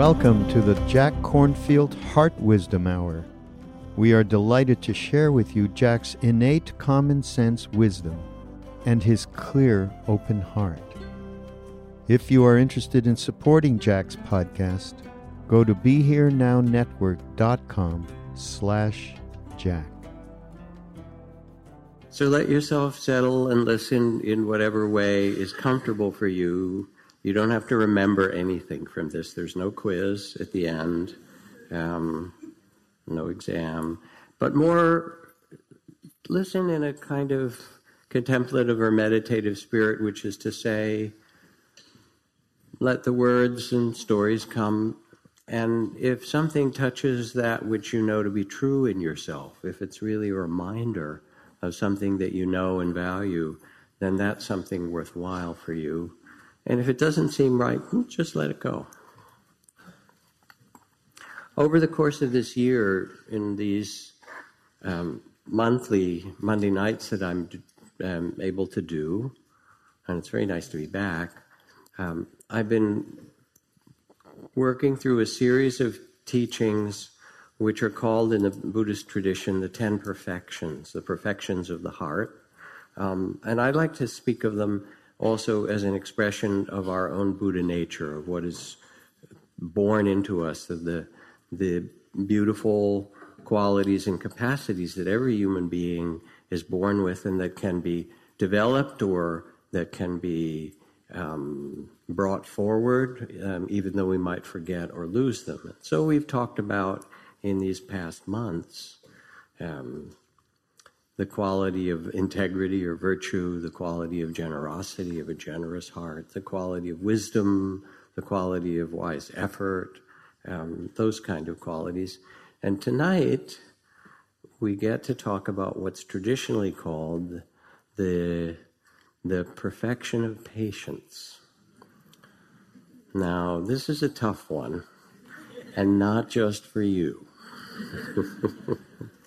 Welcome to the Jack Kornfield Heart Wisdom Hour. We are delighted to share with you Jack's innate common sense wisdom and his clear, open heart. If you are interested in supporting Jack's podcast, go to BeHereNowNetwork.com slash Jack. So let yourself settle and listen in whatever way is comfortable for you you don't have to remember anything from this. There's no quiz at the end, um, no exam, but more listen in a kind of contemplative or meditative spirit, which is to say, let the words and stories come. And if something touches that which you know to be true in yourself, if it's really a reminder of something that you know and value, then that's something worthwhile for you. And if it doesn't seem right, just let it go. Over the course of this year, in these um, monthly Monday nights that I'm um, able to do, and it's very nice to be back, um, I've been working through a series of teachings which are called in the Buddhist tradition the Ten Perfections, the perfections of the heart. Um, and I'd like to speak of them also as an expression of our own Buddha nature, of what is born into us, of the, the beautiful qualities and capacities that every human being is born with and that can be developed or that can be um, brought forward, um, even though we might forget or lose them. So we've talked about in these past months um, the quality of integrity or virtue, the quality of generosity of a generous heart, the quality of wisdom, the quality of wise effort, um, those kind of qualities. And tonight, we get to talk about what's traditionally called the, the perfection of patience. Now, this is a tough one, and not just for you.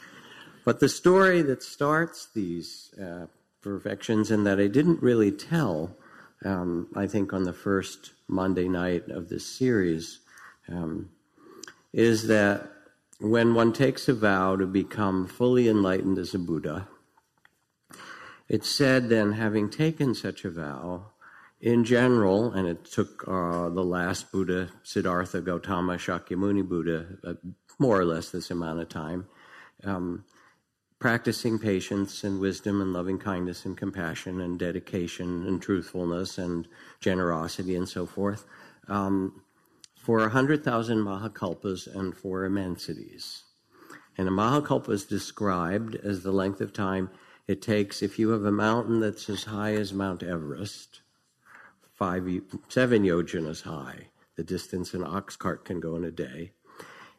But the story that starts these uh, perfections and that I didn't really tell, um, I think, on the first Monday night of this series, um, is that when one takes a vow to become fully enlightened as a Buddha, it's said then, having taken such a vow, in general, and it took uh, the last Buddha, Siddhartha Gautama Shakyamuni Buddha, uh, more or less this amount of time, um, practicing patience and wisdom and loving kindness and compassion and dedication and truthfulness and generosity and so forth um, for 100,000 mahakalpas and for immensities. And a mahakalpa is described as the length of time it takes if you have a mountain that's as high as Mount Everest, five, seven yojanas high, the distance an ox cart can go in a day.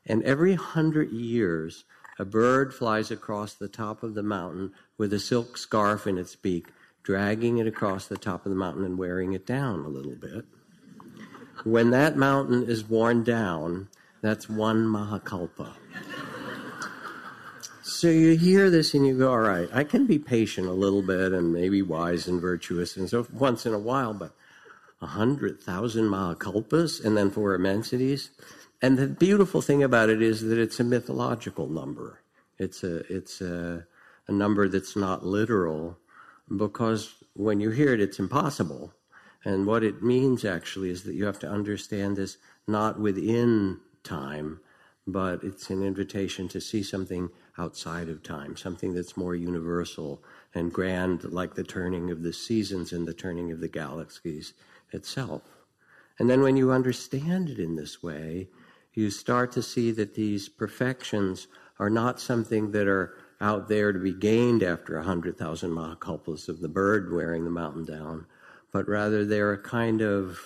And every hundred years, a bird flies across the top of the mountain with a silk scarf in its beak, dragging it across the top of the mountain and wearing it down a little bit. When that mountain is worn down, that's one Mahakalpa. So you hear this and you go, all right, I can be patient a little bit and maybe wise and virtuous and so once in a while, but a hundred thousand Mahakalpas and then for immensities, and the beautiful thing about it is that it's a mythological number. It's a it's a, a number that's not literal, because when you hear it, it's impossible. And what it means actually is that you have to understand this not within time, but it's an invitation to see something outside of time, something that's more universal and grand, like the turning of the seasons and the turning of the galaxies itself. And then when you understand it in this way, you start to see that these perfections are not something that are out there to be gained after a hundred thousand mahakalpas of the bird wearing the mountain down, but rather they're a kind of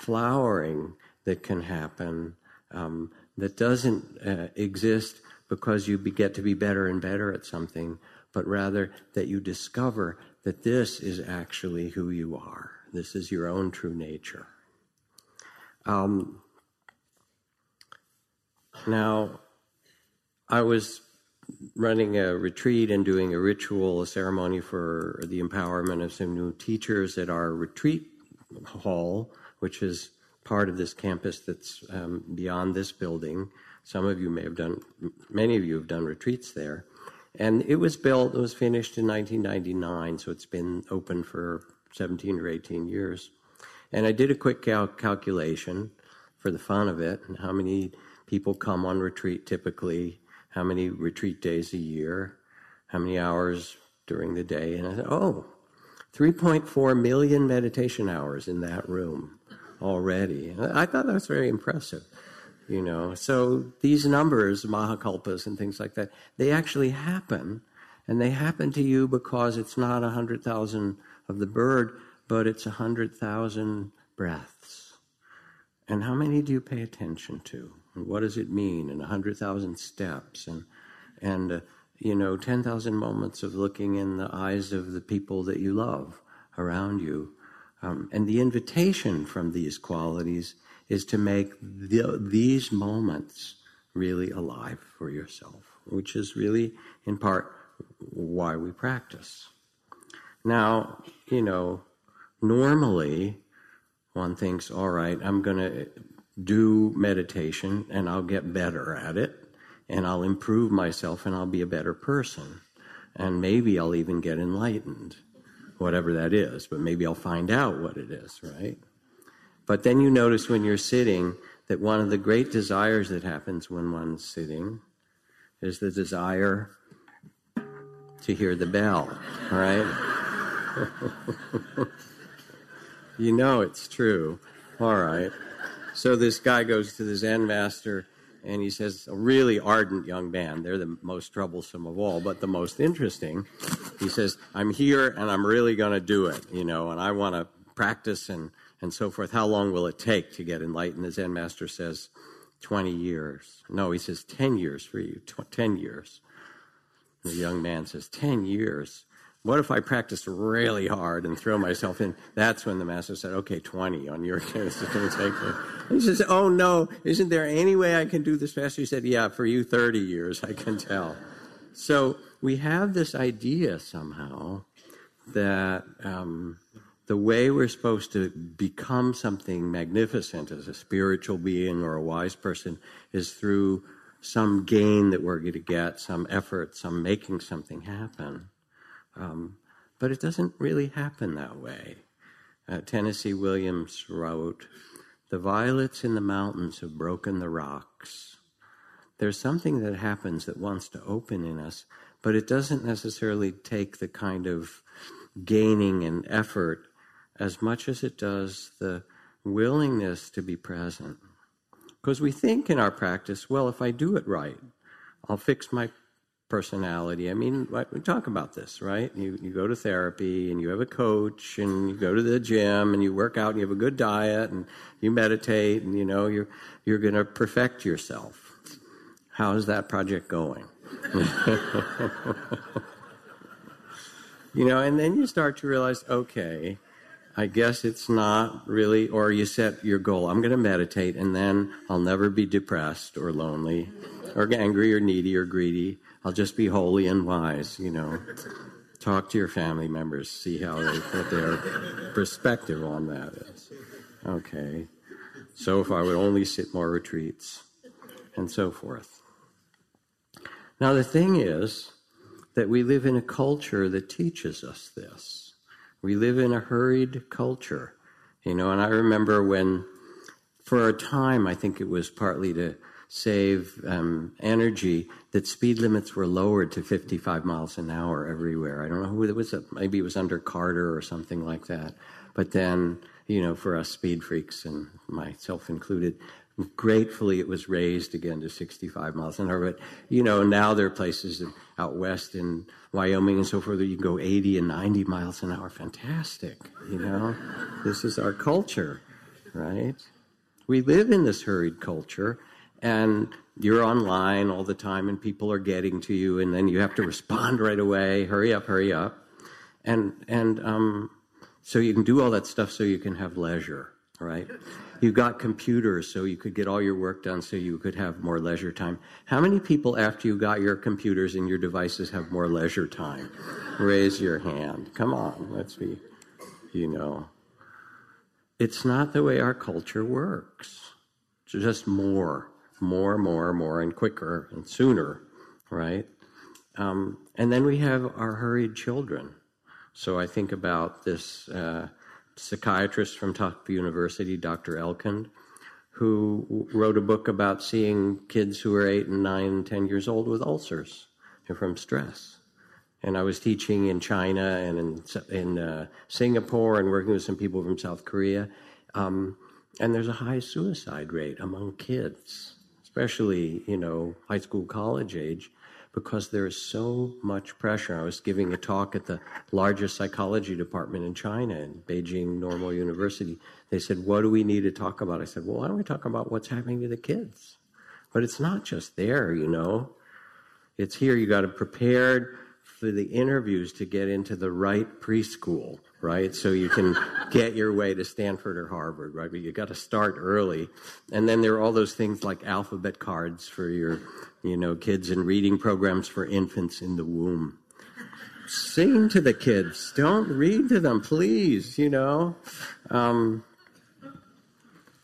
flowering that can happen um, that doesn't uh, exist because you get to be better and better at something, but rather that you discover that this is actually who you are. This is your own true nature. Um, now, I was running a retreat and doing a ritual, a ceremony for the empowerment of some new teachers at our retreat hall, which is part of this campus that's um, beyond this building. Some of you may have done, many of you have done retreats there. And it was built, it was finished in 1999, so it's been open for 17 or 18 years. And I did a quick cal- calculation for the fun of it, and how many people come on retreat typically, how many retreat days a year, how many hours during the day. And I said, oh, 3.4 million meditation hours in that room already. I thought that was very impressive. You know, so these numbers, mahakalpas and things like that, they actually happen, and they happen to you because it's not a hundred thousand of the bird, but it's a hundred thousand breaths. And how many do you pay attention to? What does it mean? And a hundred thousand steps, and and uh, you know, ten thousand moments of looking in the eyes of the people that you love around you um, and the invitation from these qualities is to make the, these moments really alive for yourself, which is really, in part, why we practice. Now, you know, normally one thinks, all right, I'm going to do meditation and I'll get better at it and I'll improve myself and I'll be a better person. And maybe I'll even get enlightened whatever that is, but maybe I'll find out what it is, right? But then you notice when you're sitting that one of the great desires that happens when one's sitting is the desire to hear the bell, right? you know it's true. All right. So this guy goes to the Zen master and he says, a really ardent young man. They're the most troublesome of all, but the most interesting. He says, I'm here and I'm really going to do it, you know, and I want to practice and, and so forth. How long will it take to get enlightened? The Zen master says, 20 years. No, he says, 10 years for you, 10 years. The young man says, 10 years. What if I practice really hard and throw myself in? That's when the master said, okay, 20 on your case. he says, oh no, isn't there any way I can do this faster? He said, yeah, for you 30 years, I can tell. So we have this idea somehow that um, the way we're supposed to become something magnificent as a spiritual being or a wise person is through some gain that we're going to get, some effort, some making something happen. Um, but it doesn't really happen that way. Uh, Tennessee Williams wrote, The violets in the mountains have broken the rocks. There's something that happens that wants to open in us, but it doesn't necessarily take the kind of gaining and effort as much as it does the willingness to be present. Because we think in our practice, well, if I do it right, I'll fix my personality. I mean, we talk about this, right? You, you go to therapy and you have a coach and you go to the gym and you work out and you have a good diet and you meditate and you know you're you're going to perfect yourself. How is that project going? you know, and then you start to realize, okay, I guess it's not really, or you set your goal. I'm going to meditate and then I'll never be depressed or lonely or angry or needy or greedy. I'll just be holy and wise, you know. Talk to your family members, see how they, what their perspective on that is. Okay. So if I would only sit more retreats and so forth. Now, the thing is that we live in a culture that teaches us this. We live in a hurried culture. You know, and I remember when, for a time, I think it was partly to save um, energy, that speed limits were lowered to 55 miles an hour everywhere. I don't know who it was. Maybe it was under Carter or something like that. But then, you know, for us speed freaks and myself included, gratefully it was raised again to 65 miles an hour. But, you know, now there are places out west in Wyoming and so forth that you can go 80 and 90 miles an hour. Fantastic. You know, this is our culture, right? We live in this hurried culture and you're online all the time and people are getting to you and then you have to respond right away hurry up hurry up. And and um, so you can do all that stuff so you can have leisure right? You got computers so you could get all your work done so you could have more leisure time. How many people after you got your computers and your devices have more leisure time? Raise your hand. Come on let's be you know. It's not the way our culture works. Just more more, more, more, and quicker and sooner, right? Um, and then we have our hurried children. So I think about this uh, psychiatrist from Tufts University, Dr. Elkind, who wrote a book about seeing kids who are eight and nine and ten years old with ulcers from stress. And I was teaching in China and in, in uh, Singapore and working with some people from South Korea. Um, and there's a high suicide rate among kids especially, you know, high school, college age, because there is so much pressure. I was giving a talk at the largest psychology department in China, in Beijing Normal University. They said, What do we need to talk about? I said, Well, why don't we talk about what's happening to the kids? But it's not just there, you know. It's here. You got to prepare for the interviews to get into the right preschool right? So you can get your way to Stanford or Harvard, right? But you got to start early. And then there are all those things like alphabet cards for your, you know, kids and reading programs for infants in the womb. Sing to the kids. Don't read to them, please, you know. Um,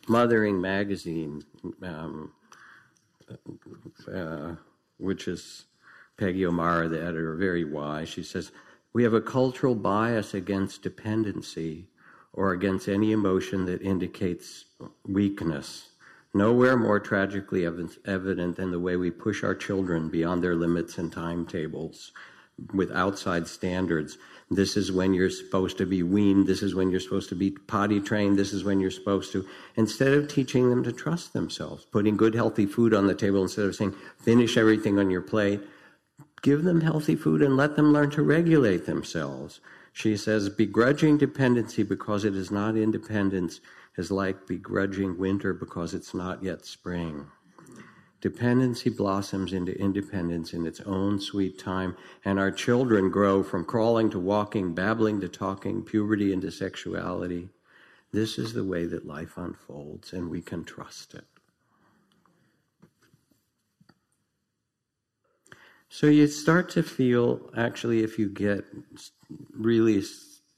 Mothering Magazine, um, uh, which is Peggy O'Mara, the editor, very wise. She says, we have a cultural bias against dependency or against any emotion that indicates weakness. Nowhere more tragically evident than the way we push our children beyond their limits and timetables with outside standards. This is when you're supposed to be weaned. This is when you're supposed to be potty trained. This is when you're supposed to. Instead of teaching them to trust themselves, putting good, healthy food on the table instead of saying, finish everything on your plate, Give them healthy food and let them learn to regulate themselves. She says, begrudging dependency because it is not independence is like begrudging winter because it's not yet spring. Dependency blossoms into independence in its own sweet time, and our children grow from crawling to walking, babbling to talking, puberty into sexuality. This is the way that life unfolds, and we can trust it. So you start to feel, actually, if you get really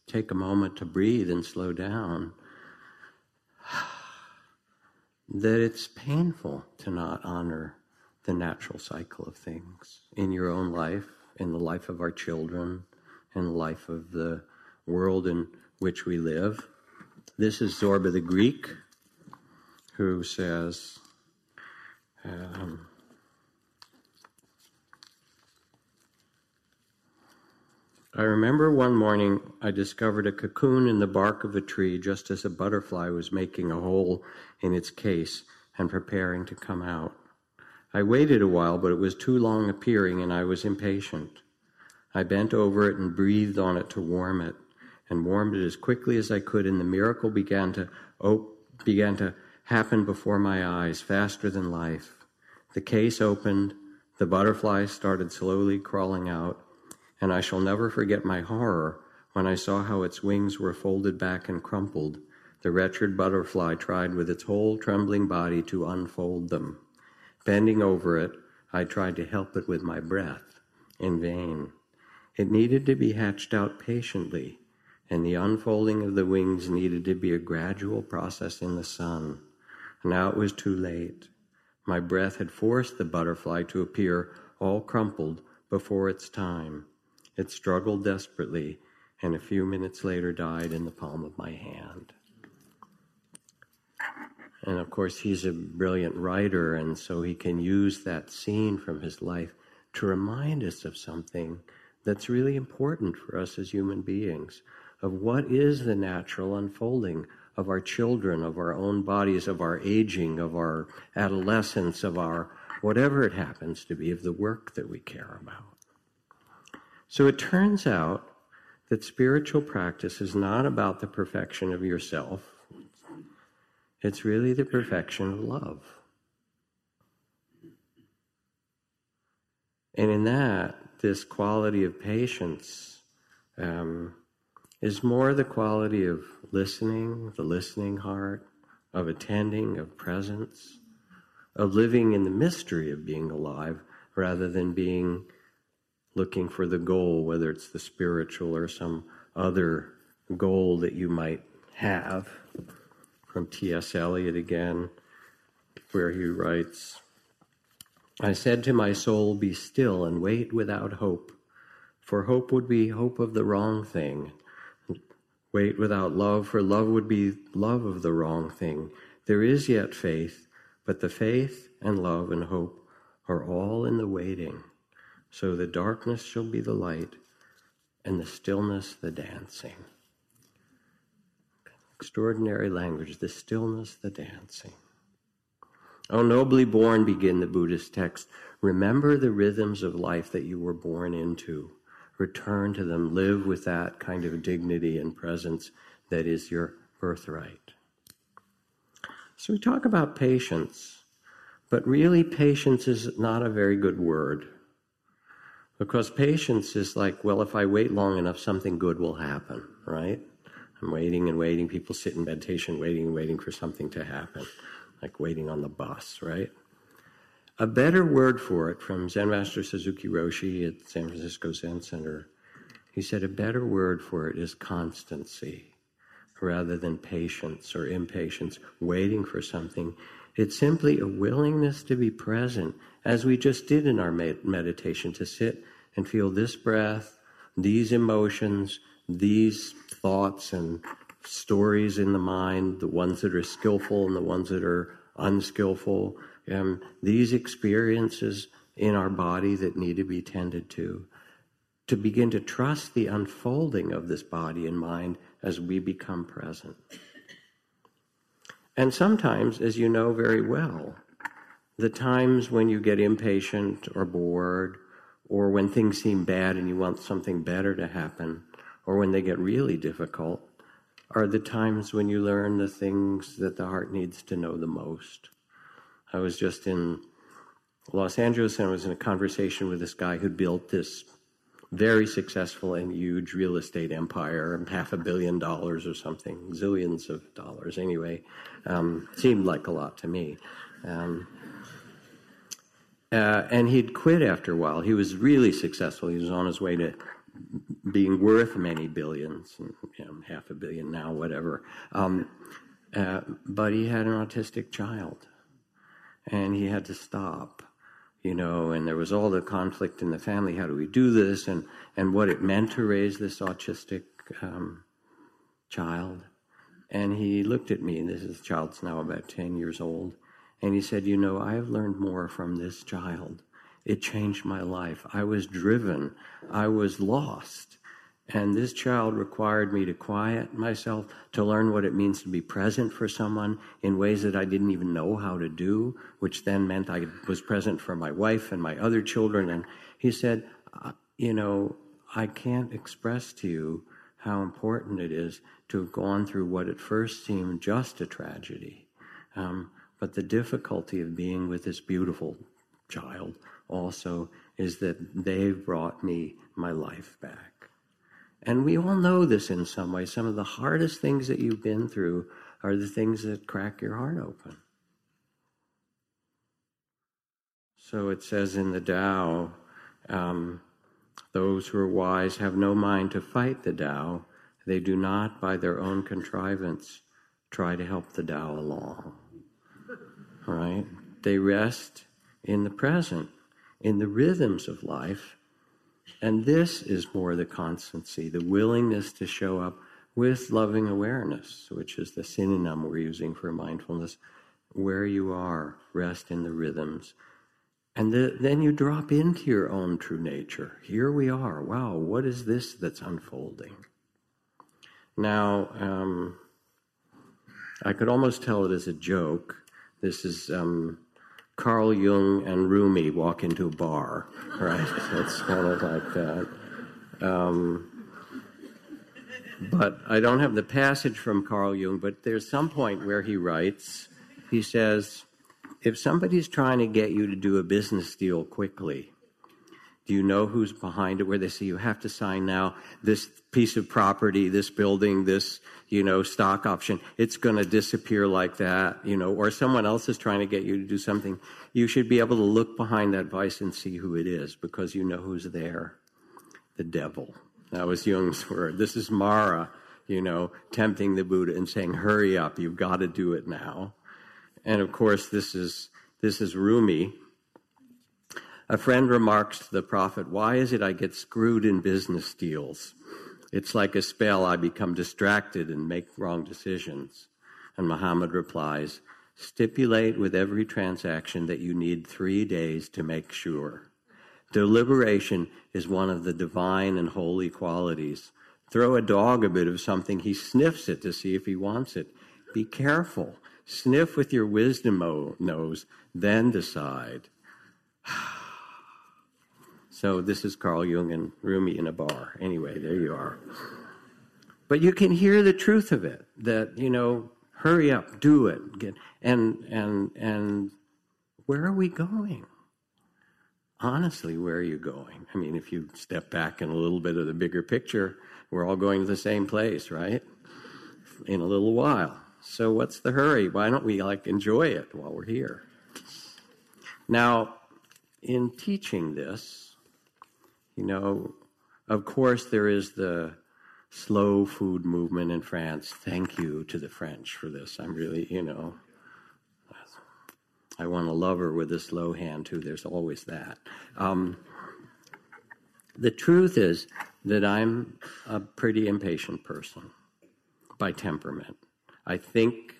take a moment to breathe and slow down, that it's painful to not honor the natural cycle of things in your own life, in the life of our children, in the life of the world in which we live. This is Zorba the Greek, who says, um, I remember one morning I discovered a cocoon in the bark of a tree just as a butterfly was making a hole in its case and preparing to come out. I waited a while, but it was too long appearing and I was impatient. I bent over it and breathed on it to warm it and warmed it as quickly as I could and the miracle began to op- began to happen before my eyes faster than life. The case opened, the butterfly started slowly crawling out and I shall never forget my horror when I saw how its wings were folded back and crumpled. The wretched butterfly tried with its whole trembling body to unfold them. Bending over it, I tried to help it with my breath. In vain. It needed to be hatched out patiently, and the unfolding of the wings needed to be a gradual process in the sun. Now it was too late. My breath had forced the butterfly to appear all crumpled before its time. It struggled desperately and a few minutes later died in the palm of my hand. And of course, he's a brilliant writer, and so he can use that scene from his life to remind us of something that's really important for us as human beings of what is the natural unfolding of our children, of our own bodies, of our aging, of our adolescence, of our whatever it happens to be, of the work that we care about. So it turns out that spiritual practice is not about the perfection of yourself, it's really the perfection of love. And in that, this quality of patience um, is more the quality of listening, the listening heart, of attending, of presence, of living in the mystery of being alive rather than being looking for the goal, whether it's the spiritual or some other goal that you might have. From T.S. Eliot again, where he writes, I said to my soul, Be still and wait without hope, for hope would be hope of the wrong thing. Wait without love, for love would be love of the wrong thing. There is yet faith, but the faith and love and hope are all in the waiting. So the darkness shall be the light, and the stillness the dancing. Extraordinary language, the stillness, the dancing. O nobly born, begin the Buddhist text. Remember the rhythms of life that you were born into. Return to them. Live with that kind of dignity and presence that is your birthright. So we talk about patience, but really, patience is not a very good word. Because patience is like, well, if I wait long enough, something good will happen, right? I'm waiting and waiting. People sit in meditation, waiting and waiting for something to happen like waiting on the bus, right? A better word for it from Zen Master Suzuki Roshi at San Francisco Zen Center, he said a better word for it is constancy rather than patience or impatience, waiting for something. It's simply a willingness to be present, as we just did in our meditation, to sit and feel this breath, these emotions, these thoughts and stories in the mind, the ones that are skillful and the ones that are unskillful, um, these experiences in our body that need to be tended to, to begin to trust the unfolding of this body and mind as we become present. And sometimes, as you know very well, the times when you get impatient or bored, or when things seem bad and you want something better to happen, or when they get really difficult, are the times when you learn the things that the heart needs to know the most. I was just in Los Angeles and I was in a conversation with this guy who built this very successful and huge real estate empire, half a billion dollars or something, zillions of dollars anyway. Um, seemed like a lot to me. Um, uh, and he'd quit after a while. He was really successful. He was on his way to being worth many billions, you know, half a billion now, whatever. Um, uh, but he had an autistic child, and he had to stop, you know. And there was all the conflict in the family. How do we do this? And and what it meant to raise this autistic um, child. And he looked at me, and this is, child's now about ten years old, and he said, "You know, I have learned more from this child." It changed my life. I was driven. I was lost. And this child required me to quiet myself, to learn what it means to be present for someone in ways that I didn't even know how to do, which then meant I was present for my wife and my other children. And he said, uh, You know, I can't express to you how important it is to have gone through what at first seemed just a tragedy. Um, but the difficulty of being with this beautiful child also is that they've brought me my life back. And we all know this in some way. Some of the hardest things that you've been through are the things that crack your heart open. So it says in the Tao, um, those who are wise have no mind to fight the Tao. They do not, by their own contrivance, try to help the Tao along. Right? They rest in the present in the rhythms of life. And this is more the constancy, the willingness to show up with loving awareness, which is the synonym we're using for mindfulness, where you are, rest in the rhythms. And the, then you drop into your own true nature. Here we are. Wow, what is this that's unfolding? Now, um, I could almost tell it as a joke. This is um, Carl Jung and Rumi walk into a bar, right? it's kind of like that. Um, but I don't have the passage from Carl Jung, but there's some point where he writes, he says, if somebody's trying to get you to do a business deal quickly, do you know who's behind it? Where they say you have to sign now this piece of property, this building, this, you know, stock option. It's going to disappear like that, you know, or someone else is trying to get you to do something. You should be able to look behind that vice and see who it is because you know who's there. The devil. That was Jung's word. This is Mara, you know, tempting the Buddha and saying, hurry up, you've got to do it now. And of course, this is, this is Rumi. A friend remarks to the Prophet, Why is it I get screwed in business deals? It's like a spell. I become distracted and make wrong decisions. And Muhammad replies, Stipulate with every transaction that you need three days to make sure. Deliberation is one of the divine and holy qualities. Throw a dog a bit of something, he sniffs it to see if he wants it. Be careful. Sniff with your wisdom oh, nose, then decide. so this is Carl Jung and Rumi in a bar. Anyway, there you are. But you can hear the truth of it. That you know, hurry up, do it, get and and and where are we going? Honestly, where are you going? I mean, if you step back in a little bit of the bigger picture, we're all going to the same place, right? In a little while. So what's the hurry? Why don't we like enjoy it while we're here? Now, in teaching this, you know, of course there is the slow food movement in France. Thank you to the French for this. I'm really, you know, I want a lover with a slow hand too. There's always that. Um, the truth is that I'm a pretty impatient person by temperament. I think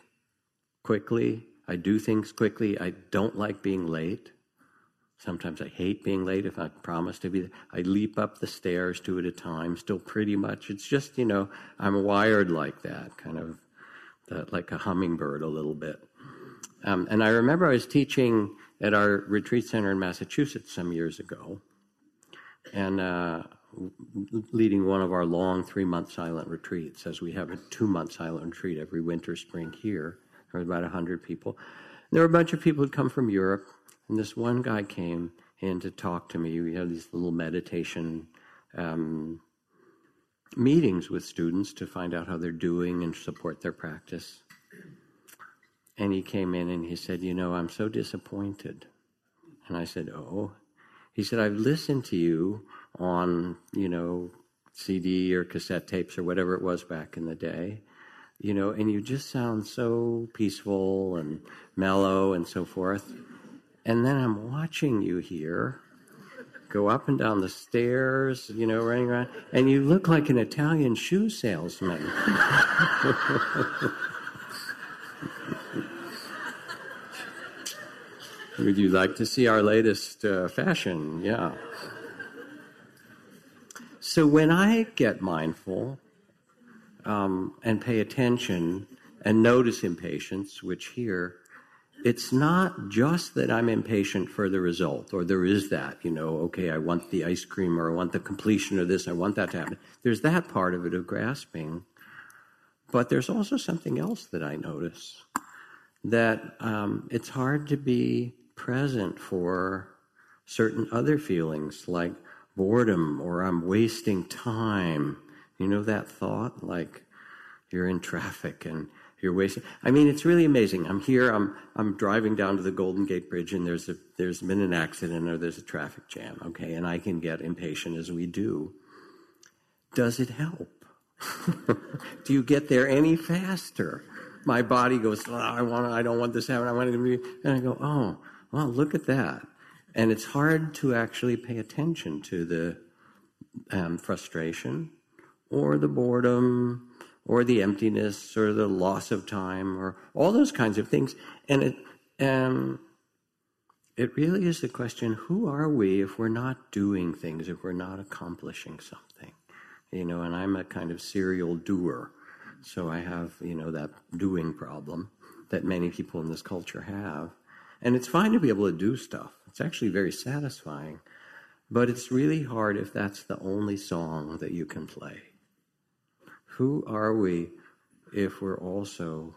quickly. I do things quickly. I don't like being late. Sometimes I hate being late if I promise to be. There. I leap up the stairs two at a time, still pretty much. It's just, you know, I'm wired like that, kind of that, like a hummingbird a little bit. Um, and I remember I was teaching at our retreat center in Massachusetts some years ago, and uh, leading one of our long three month silent retreats, as we have a two month silent retreat every winter, spring here. There were about 100 people. There were a bunch of people who'd come from Europe, and this one guy came in to talk to me. We had these little meditation um, meetings with students to find out how they're doing and support their practice. And he came in and he said, You know, I'm so disappointed. And I said, Oh. He said, I've listened to you on, you know, CD or cassette tapes or whatever it was back in the day, you know, and you just sound so peaceful and mellow and so forth. And then I'm watching you here go up and down the stairs, you know, running around, and you look like an Italian shoe salesman. Would you like to see our latest uh, fashion? Yeah. So when I get mindful um, and pay attention and notice impatience, which here, it's not just that I'm impatient for the result, or there is that, you know, okay, I want the ice cream, or I want the completion of this, I want that to happen. There's that part of it of grasping. But there's also something else that I notice that um, it's hard to be present for certain other feelings like boredom or I'm wasting time. You know that thought? Like you're in traffic and you're wasting. I mean, it's really amazing. I'm here. I'm I'm driving down to the Golden Gate Bridge, and there's a there's been an accident or there's a traffic jam. Okay, and I can get impatient as we do. Does it help? do you get there any faster? My body goes. Oh, I want. I don't want this happen. I want it to be. And I go. Oh, well, look at that. And it's hard to actually pay attention to the um, frustration or the boredom or the emptiness or the loss of time or all those kinds of things. And it, um, it really is the question who are we if we're not doing things, if we're not accomplishing something? You know, and I'm a kind of serial doer. So I have, you know, that doing problem that many people in this culture have. And it's fine to be able to do stuff. It's actually very satisfying. But it's really hard if that's the only song that you can play. Who are we if we're also,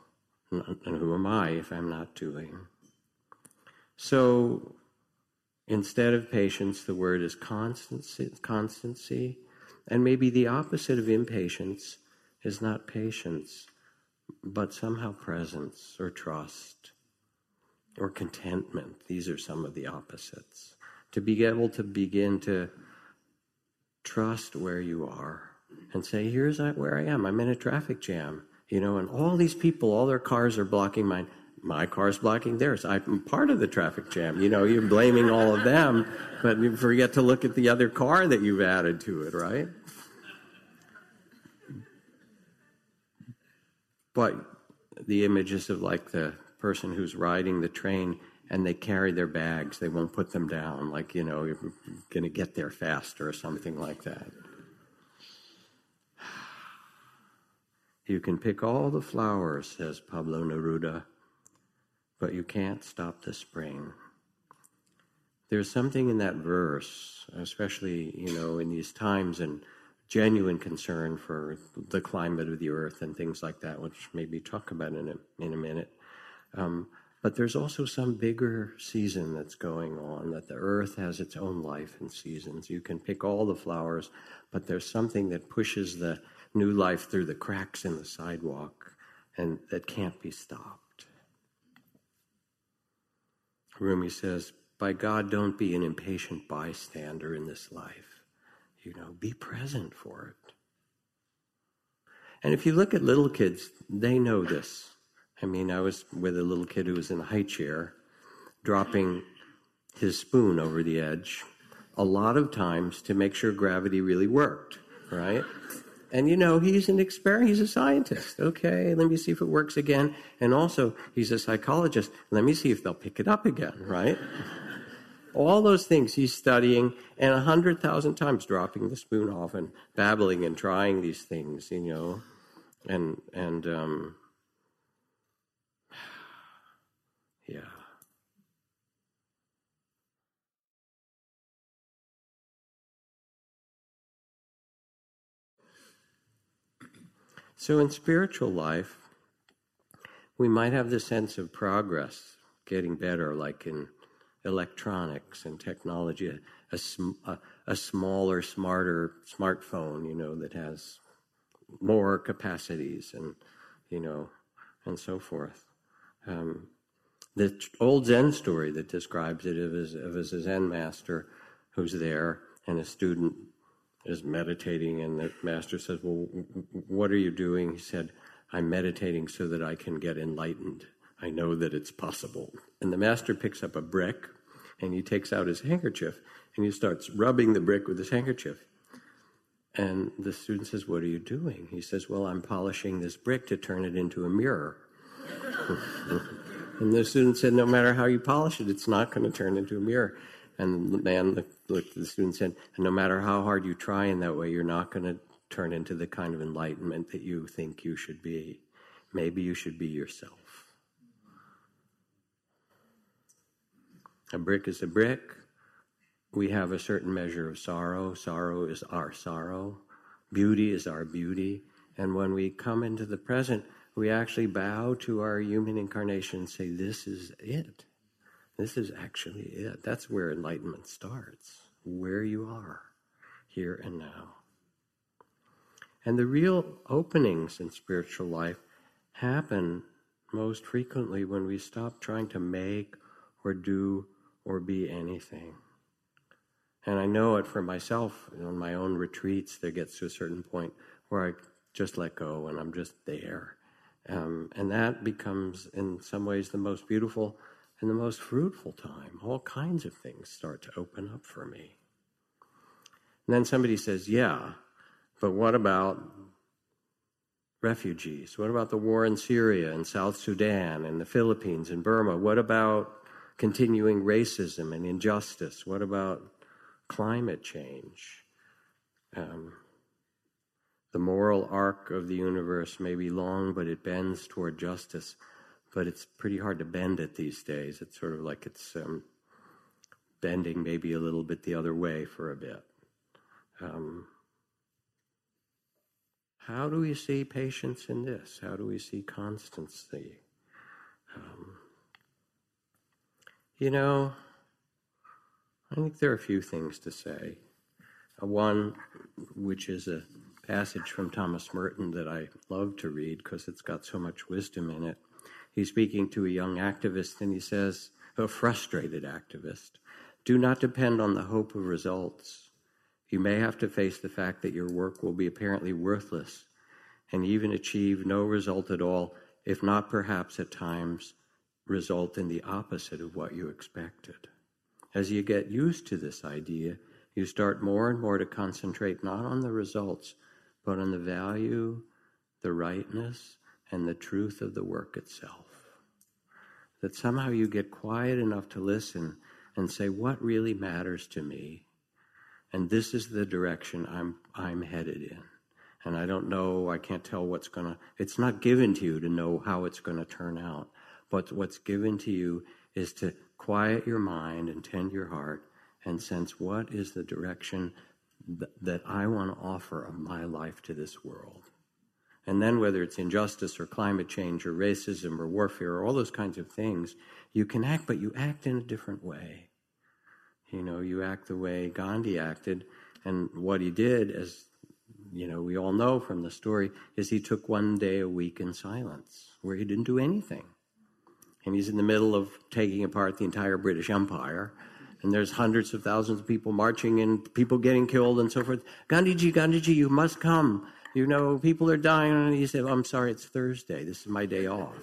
and who am I if I'm not doing? So instead of patience, the word is constancy, constancy. And maybe the opposite of impatience is not patience, but somehow presence or trust or contentment. These are some of the opposites. To be able to begin to trust where you are and say, here's where I am. I'm in a traffic jam, you know, and all these people, all their cars are blocking mine. My car's blocking theirs. I'm part of the traffic jam. You know, you're blaming all of them, but you forget to look at the other car that you've added to it, right? But the images of like the person who's riding the train and they carry their bags, they won't put them down, like, you know, you're going to get there faster or something like that. You can pick all the flowers, says Pablo Neruda, but you can't stop the spring. There's something in that verse, especially, you know, in these times and genuine concern for the climate of the earth and things like that, which maybe talk about in a, in a minute. Um, but there's also some bigger season that's going on, that the earth has its own life and seasons. You can pick all the flowers, but there's something that pushes the new life through the cracks in the sidewalk and that can't be stopped. Rumi says, By God, don't be an impatient bystander in this life. You know, be present for it. And if you look at little kids, they know this. I mean, I was with a little kid who was in a high chair, dropping his spoon over the edge a lot of times to make sure gravity really worked, right? And you know, he's an expert, he's a scientist. Okay, let me see if it works again. And also, he's a psychologist. Let me see if they'll pick it up again, right? All those things he's studying and a hundred thousand times dropping the spoon off and babbling and trying these things, you know. And and um yeah. So, in spiritual life, we might have the sense of progress, getting better, like in electronics and technology, a, a, a, smaller, smarter smartphone, you know, that has more capacities and, you know, and so forth. Um, the old Zen story that describes it of his, of Zen master who's there and a student is meditating, and the master says, Well, what are you doing? He said, I'm meditating so that I can get enlightened. I know that it's possible. And the master picks up a brick and he takes out his handkerchief and he starts rubbing the brick with his handkerchief. And the student says, What are you doing? He says, Well, I'm polishing this brick to turn it into a mirror. and the student said, No matter how you polish it, it's not going to turn into a mirror. And the man looked at the student and said, and no matter how hard you try in that way, you're not going to turn into the kind of enlightenment that you think you should be. Maybe you should be yourself. A brick is a brick. We have a certain measure of sorrow. Sorrow is our sorrow. Beauty is our beauty. And when we come into the present, we actually bow to our human incarnation and say, This is it. This is actually it. That's where enlightenment starts, where you are, here and now. And the real openings in spiritual life happen most frequently when we stop trying to make or do or be anything. And I know it for myself on my own retreats, there gets to a certain point where I just let go and I'm just there. Um, and that becomes, in some ways, the most beautiful and the most fruitful time. All kinds of things start to open up for me. And then somebody says, Yeah, but what about refugees? What about the war in Syria and South Sudan and the Philippines and Burma? What about continuing racism and injustice? What about climate change? Um, the moral arc of the universe may be long, but it bends toward justice. But it's pretty hard to bend it these days. It's sort of like it's um, bending maybe a little bit the other way for a bit. Um, how do we see patience in this? How do we see constancy? Um, you know, I think there are a few things to say. Uh, one, which is a passage from Thomas Merton that I love to read because it's got so much wisdom in it. He's speaking to a young activist and he says, a frustrated activist, do not depend on the hope of results. You may have to face the fact that your work will be apparently worthless and even achieve no result at all, if not perhaps at times result in the opposite of what you expected. As you get used to this idea, you start more and more to concentrate not on the results, but on the value, the rightness, and the truth of the work itself. That somehow you get quiet enough to listen and say, What really matters to me? And this is the direction I'm, I'm headed in. And I don't know, I can't tell what's going to, it's not given to you to know how it's going to turn out. But what's given to you is to quiet your mind and tend your heart and sense what is the direction that I want to offer of my life to this world. And then, whether it's injustice or climate change or racism or warfare or all those kinds of things, you can act, but you act in a different way. You know, you act the way Gandhi acted, and what he did, as you know, we all know from the story, is he took one day a week in silence where he didn't do anything. And he's in the middle of taking apart the entire British Empire and there's hundreds of thousands of people marching and people getting killed and so forth. Gandhiji, Gandhiji, you must come. You know, people are dying. And he said, I'm sorry, it's Thursday. This is my day off,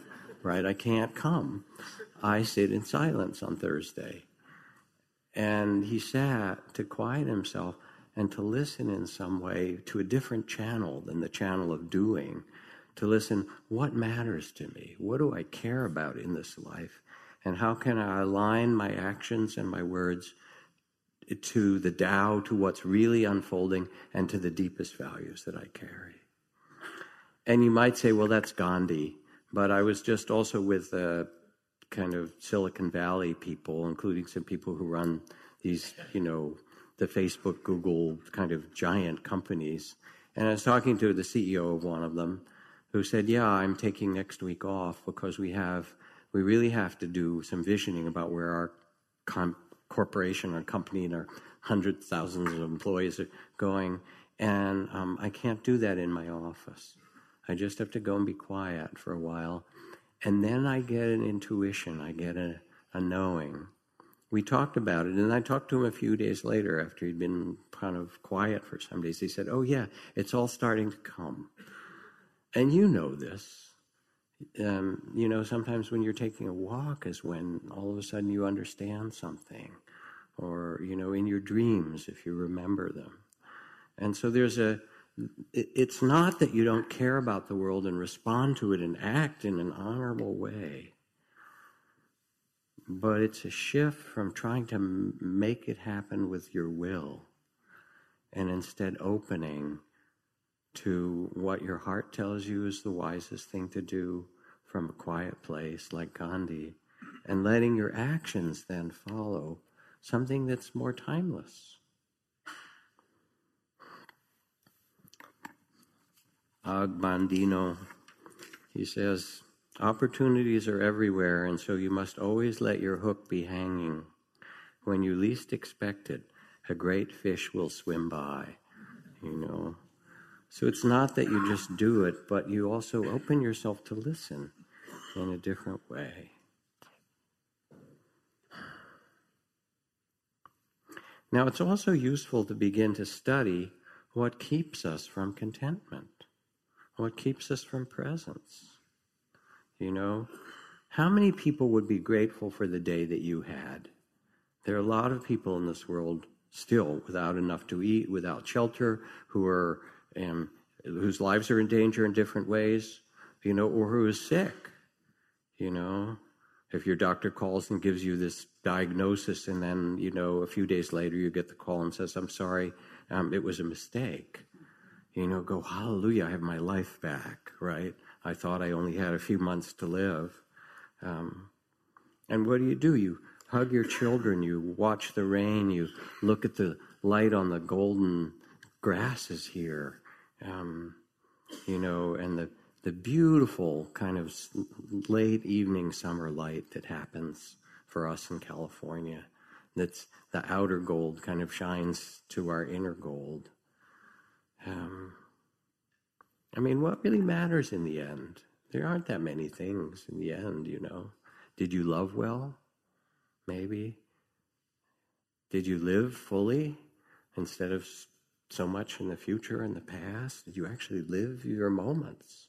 right? I can't come. I sit in silence on Thursday. And he sat to quiet himself and to listen in some way to a different channel than the channel of doing, to listen, what matters to me? What do I care about in this life? And how can I align my actions and my words to the Tao, to what's really unfolding, and to the deepest values that I carry? And you might say, well, that's Gandhi. But I was just also with uh, kind of Silicon Valley people, including some people who run these, you know, the Facebook, Google kind of giant companies. And I was talking to the CEO of one of them who said, Yeah, I'm taking next week off because we have we really have to do some visioning about where our com- corporation, or company, and our hundreds, thousands of employees are going. And um, I can't do that in my office. I just have to go and be quiet for a while. And then I get an intuition, I get a, a knowing. We talked about it, and I talked to him a few days later after he'd been kind of quiet for some days. He said, Oh, yeah, it's all starting to come. And you know this um, you know, sometimes when you're taking a walk is when all of a sudden you understand something, or, you know, in your dreams, if you remember them. And so there's a, it's not that you don't care about the world and respond to it and act in an honorable way, but it's a shift from trying to make it happen with your will and instead opening to what your heart tells you is the wisest thing to do from a quiet place like Gandhi and letting your actions then follow something that's more timeless. Og Mandino, he says, opportunities are everywhere, and so you must always let your hook be hanging. When you least expect it, a great fish will swim by, you know. So it's not that you just do it, but you also open yourself to listen in a different way. Now, it's also useful to begin to study what keeps us from contentment, what keeps us from presence. You know, how many people would be grateful for the day that you had? There are a lot of people in this world still without enough to eat, without shelter, who are um, whose lives are in danger in different ways, you know, or who is sick, you know. If your doctor calls and gives you this diagnosis, and then, you know, a few days later you get the call and says, I'm sorry, um, it was a mistake. You know, go, hallelujah, I have my life back, right? I thought I only had a few months to live. Um, and what do you do? You hug your children, you watch the rain, you look at the light on the golden grasses here, um, you know, and the, the beautiful kind of late evening summer light that happens for us in California. That's the outer gold kind of shines to our inner gold. Um, I mean, what really matters in the end? There aren't that many things in the end, you know. Did you love well? Maybe. Did you live fully instead of so much in the future and the past? Did you actually live your moments?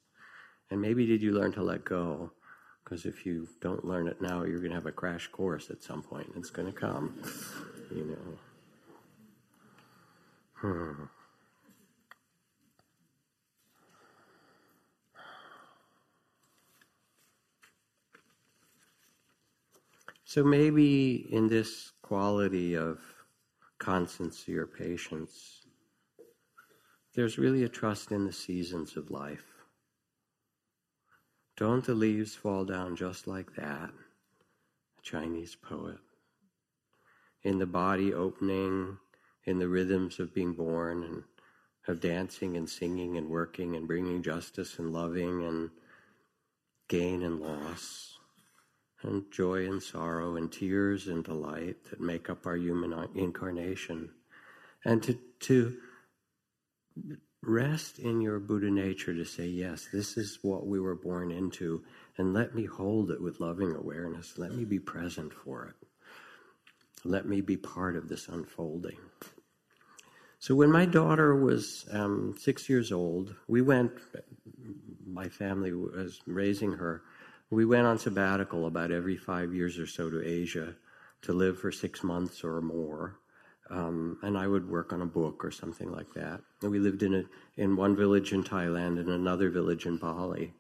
And maybe did you learn to let go? Because if you don't learn it now, you're going to have a crash course at some point. It's going to come, you know. Hmm. So maybe in this quality of constancy or patience, there's really a trust in the seasons of life. Don't the leaves fall down just like that? A Chinese poet. In the body opening, in the rhythms of being born and of dancing and singing and working and bringing justice and loving and gain and loss and joy and sorrow and tears and delight that make up our human incarnation. And to, to rest in your Buddha nature to say, yes, this is what we were born into, and let me hold it with loving awareness. Let me be present for it. Let me be part of this unfolding. So when my daughter was um, six years old, we went, my family was raising her we went on sabbatical about every five years or so to Asia to live for six months or more. Um, and I would work on a book or something like that. We lived in a, in one village in Thailand and another village in Bali.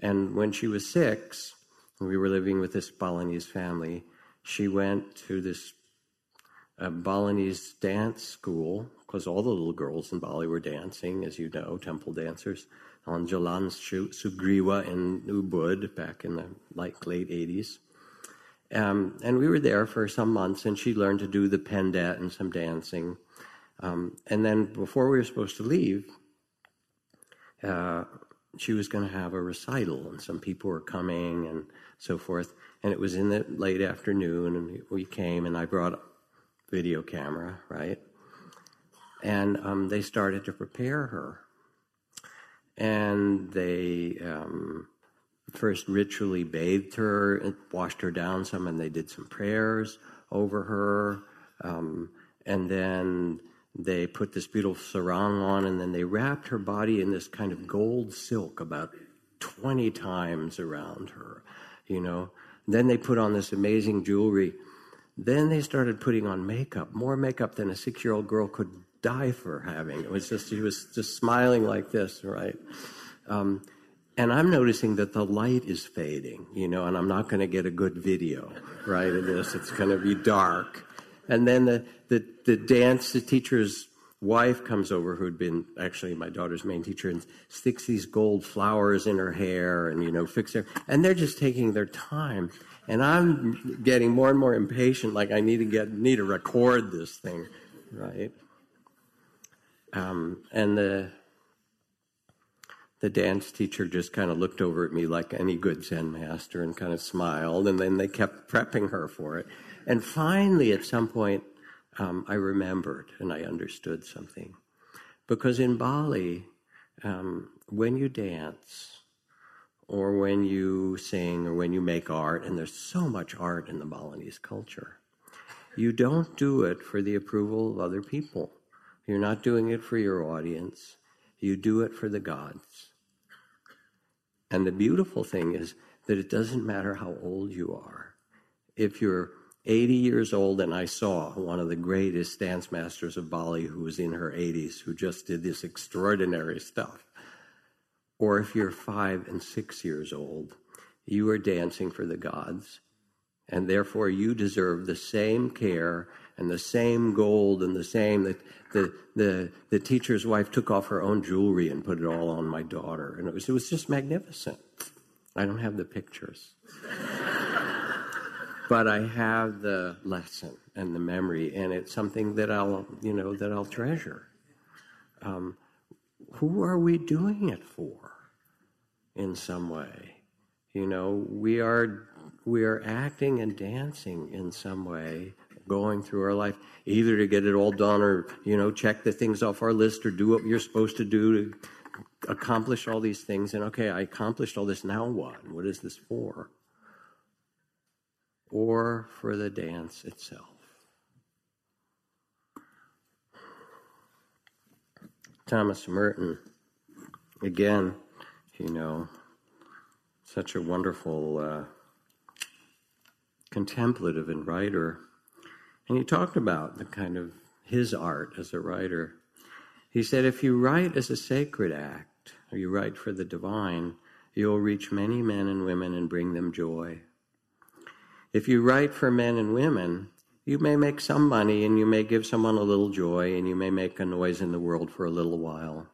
And when she was six, we were living with this Balinese family. She went to this Balinese dance school because all the little girls in Bali were dancing, as you know, temple dancers on Jalan Sugriwa in Ubud back in the like late 80s. Um, and we were there for some months, and she learned to do the pendet and some dancing. Um, and then before we were supposed to leave, uh, she was going to have a recital, and some people were coming and so forth. And it was in the late afternoon, and we came, and I brought a video camera, right? And um, they started to prepare her and they um, first ritually bathed her and washed her down some, and they did some prayers over her. Um, and then they put this beautiful sarong on, and then they wrapped her body in this kind of gold silk about 20 times around her, you know. Then they put on this amazing jewelry. Then they started putting on makeup, more makeup than a six year old girl could die for having. It was just, she was just smiling like this, right? Um, and I'm noticing that the light is fading, you know, and I'm not going to get a good video, right, of this. It's going to be dark. And then the, the, the dance the teacher's wife comes over, who'd been actually my daughter's main teacher, and sticks these gold flowers in her hair and, you know, fix her. And they're just taking their time. And I'm getting more and more impatient, like I need to get, need to record this thing, right? Um, and the the dance teacher just kind of looked over at me like any good Zen master and kind of smiled, and then they kept prepping her for it. And finally, at some point, um, I remembered and I understood something. Because in Bali, um, when you dance, or when you sing, or when you make art, and there's so much art in the Balinese culture, you don't do it for the approval of other people. You're not doing it for your audience. You do it for the gods. And the beautiful thing is that it doesn't matter how old you are. If you're 80 years old and I saw one of the greatest dance masters of Bali who was in her 80s, who just did this extraordinary stuff. Or if you're five and six years old, you are dancing for the gods, and therefore you deserve the same care and the same gold and the same that the, the, the teacher's wife took off her own jewelry and put it all on my daughter. And it was, it was just magnificent. I don't have the pictures. but I have the lesson and the memory, and it's something that I'll, you know, that I'll treasure. Um, who are we doing it for? In some way, you know, we are we are acting and dancing in some way, going through our life, either to get it all done, or you know, check the things off our list, or do what you're supposed to do to accomplish all these things. And okay, I accomplished all this. Now what? What is this for? Or for the dance itself. Thomas Merton, again, you know, such a wonderful uh, contemplative and writer. And he talked about the kind of his art as a writer. He said, if you write as a sacred act, or you write for the divine, you'll reach many men and women and bring them joy. If you write for men and women, you may make some money and you may give someone a little joy and you may make a noise in the world for a little while.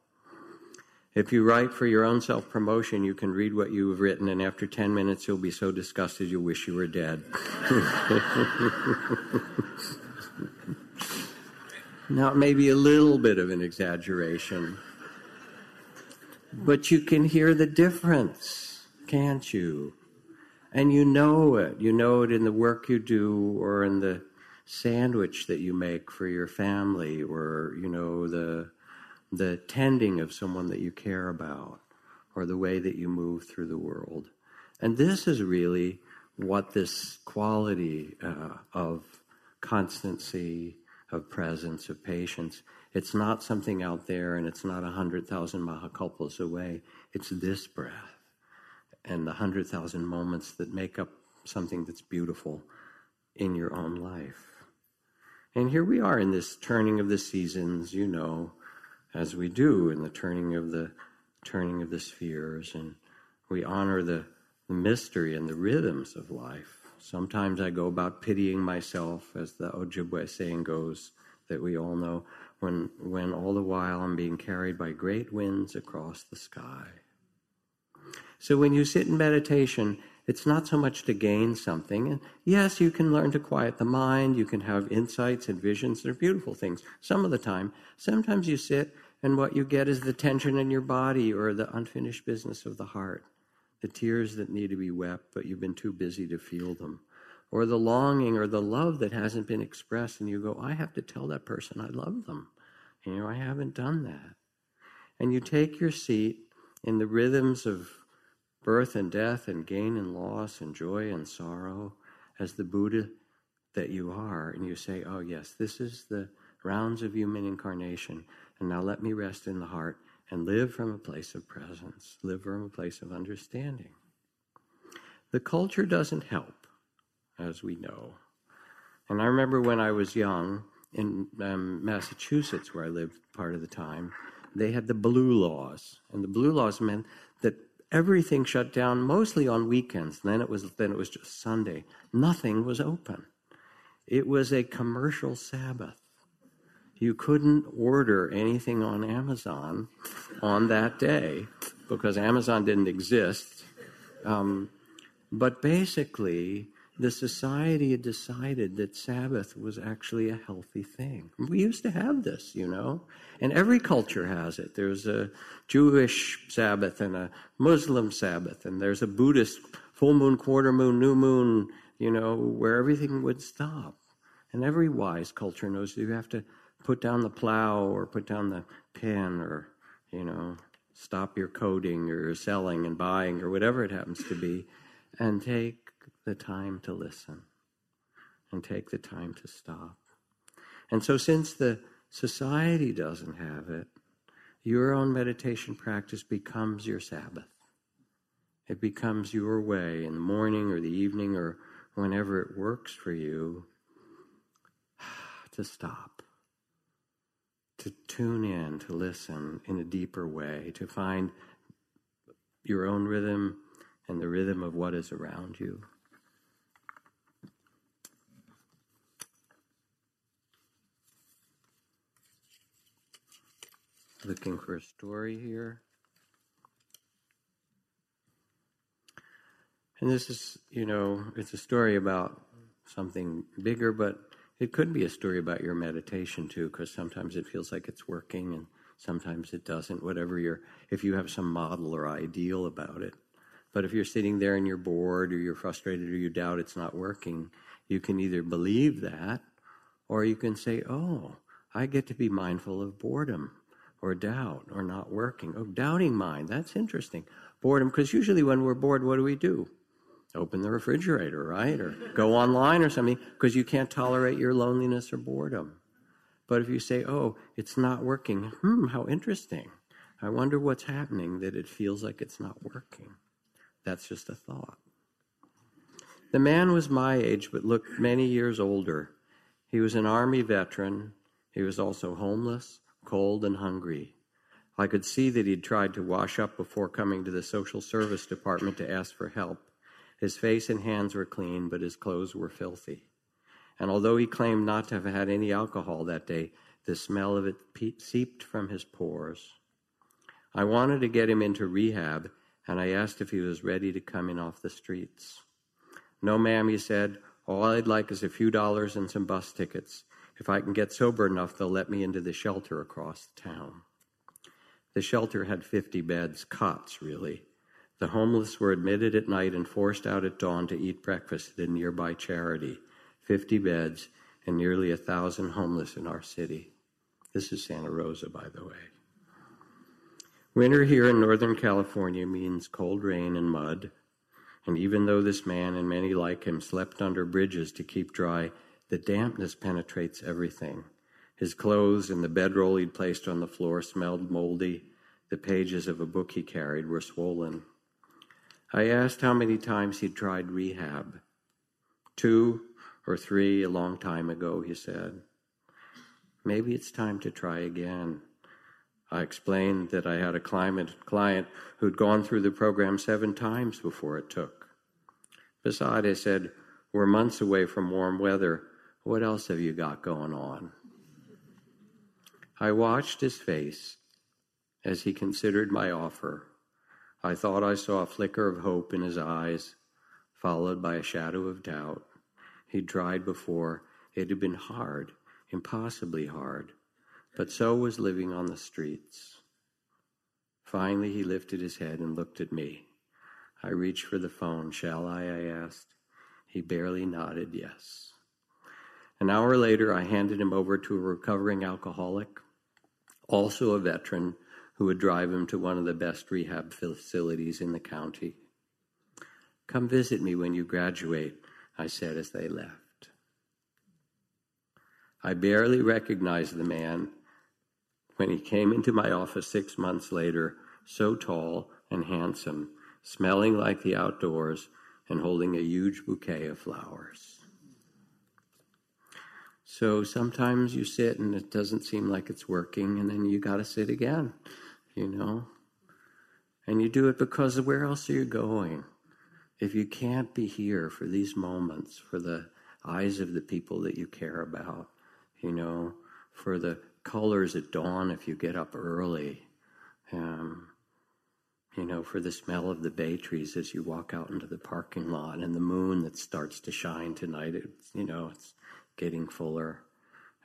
If you write for your own self promotion, you can read what you have written, and after 10 minutes, you'll be so disgusted you'll wish you were dead. now, it may be a little bit of an exaggeration, but you can hear the difference, can't you? And you know it. You know it in the work you do or in the sandwich that you make for your family or you know the the tending of someone that you care about or the way that you move through the world. And this is really what this quality uh, of constancy of presence of patience it's not something out there and it's not a hundred thousand mahakalpas away. It's this breath and the hundred thousand moments that make up something that's beautiful in your own life and here we are in this turning of the seasons, you know, as we do in the turning of the turning of the spheres, and we honor the, the mystery and the rhythms of life. Sometimes I go about pitying myself, as the Ojibwe saying goes, that we all know, when, when all the while I'm being carried by great winds across the sky. So when you sit in meditation, it's not so much to gain something. And yes, you can learn to quiet the mind. You can have insights and visions. They're beautiful things some of the time. Sometimes you sit and what you get is the tension in your body or the unfinished business of the heart, the tears that need to be wept, but you've been too busy to feel them, or the longing or the love that hasn't been expressed. And you go, I have to tell that person I love them. You know, I haven't done that. And you take your seat in the rhythms of birth and death and gain and loss and joy and sorrow as the Buddha that you are. And you say, oh, yes, this is the rounds of human incarnation. And now let me rest in the heart and live from a place of presence, live from a place of understanding. The culture doesn't help, as we know. And I remember when I was young in um, Massachusetts, where I lived part of the time, they had the blue laws. And the blue laws meant everything shut down mostly on weekends. Then it was then it was just Sunday. Nothing was open. It was a commercial Sabbath. You couldn't order anything on Amazon on that day because Amazon didn't exist. Um, but basically, the society had decided that Sabbath was actually a healthy thing. We used to have this, you know, and every culture has it. There's a Jewish Sabbath and a Muslim Sabbath, and there's a Buddhist full moon, quarter moon, new moon, you know, where everything would stop. And every wise culture knows you have to put down the plow or put down the pen or, you know, stop your coding or your selling and buying or whatever it happens to be and take the time to listen and take the time to stop. And so, since the society doesn't have it, your own meditation practice becomes your Sabbath. It becomes your way in the morning or the evening or, whenever it works for you, to stop, to tune in, to listen in a deeper way, to find your own rhythm and the rhythm of what is around you. Looking for a story here. And this is, you know, it's a story about something bigger, but it could be a story about your meditation too, because sometimes it feels like it's working and sometimes it doesn't, whatever you're, if you have some model or ideal about it. But if you're sitting there and you're bored or you're frustrated or you doubt it's not working, you can either believe that or you can say, oh, I get to be mindful of boredom or doubt or not working. Oh, doubting mind, that's interesting. Boredom, because usually when we're bored, what do we do? Open the refrigerator, right? Or go online or something, because you can't tolerate your loneliness or boredom. But if you say, oh, it's not working, hmm, how interesting. I wonder what's happening that it feels like it's not working. That's just a thought. The man was my age, but looked many years older. He was an Army veteran. He was also homeless cold and hungry. I could see that he'd tried to wash up before coming to the social service department to ask for help. His face and hands were clean, but his clothes were filthy. And although he claimed not to have had any alcohol that day, the smell of it seeped from his pores. I wanted to get him into rehab, and I asked if he was ready to come in off the streets. No, ma'am, he said. All I'd like is a few dollars and some bus tickets. If I can get sober enough, they'll let me into the shelter across the town. The shelter had 50 beds, cots, really. The homeless were admitted at night and forced out at dawn to eat breakfast at a nearby charity. 50 beds and nearly a thousand homeless in our city. This is Santa Rosa, by the way. Winter here in Northern California means cold rain and mud. And even though this man and many like him slept under bridges to keep dry, the dampness penetrates everything. His clothes and the bedroll he'd placed on the floor smelled moldy. The pages of a book he carried were swollen. I asked how many times he'd tried rehab. Two or three a long time ago, he said. Maybe it's time to try again. I explained that I had a client who'd gone through the program seven times before it took. Besides, I said, we're months away from warm weather. What else have you got going on? I watched his face as he considered my offer. I thought I saw a flicker of hope in his eyes, followed by a shadow of doubt. He'd tried before. It had been hard, impossibly hard, but so was living on the streets. Finally, he lifted his head and looked at me. I reached for the phone. Shall I? I asked. He barely nodded yes. An hour later, I handed him over to a recovering alcoholic, also a veteran, who would drive him to one of the best rehab facilities in the county. Come visit me when you graduate, I said as they left. I barely recognized the man when he came into my office six months later, so tall and handsome, smelling like the outdoors, and holding a huge bouquet of flowers. So sometimes you sit and it doesn't seem like it's working, and then you got to sit again, you know? And you do it because where else are you going? If you can't be here for these moments, for the eyes of the people that you care about, you know, for the colors at dawn if you get up early, um, you know, for the smell of the bay trees as you walk out into the parking lot and the moon that starts to shine tonight. It's, you know, it's getting fuller.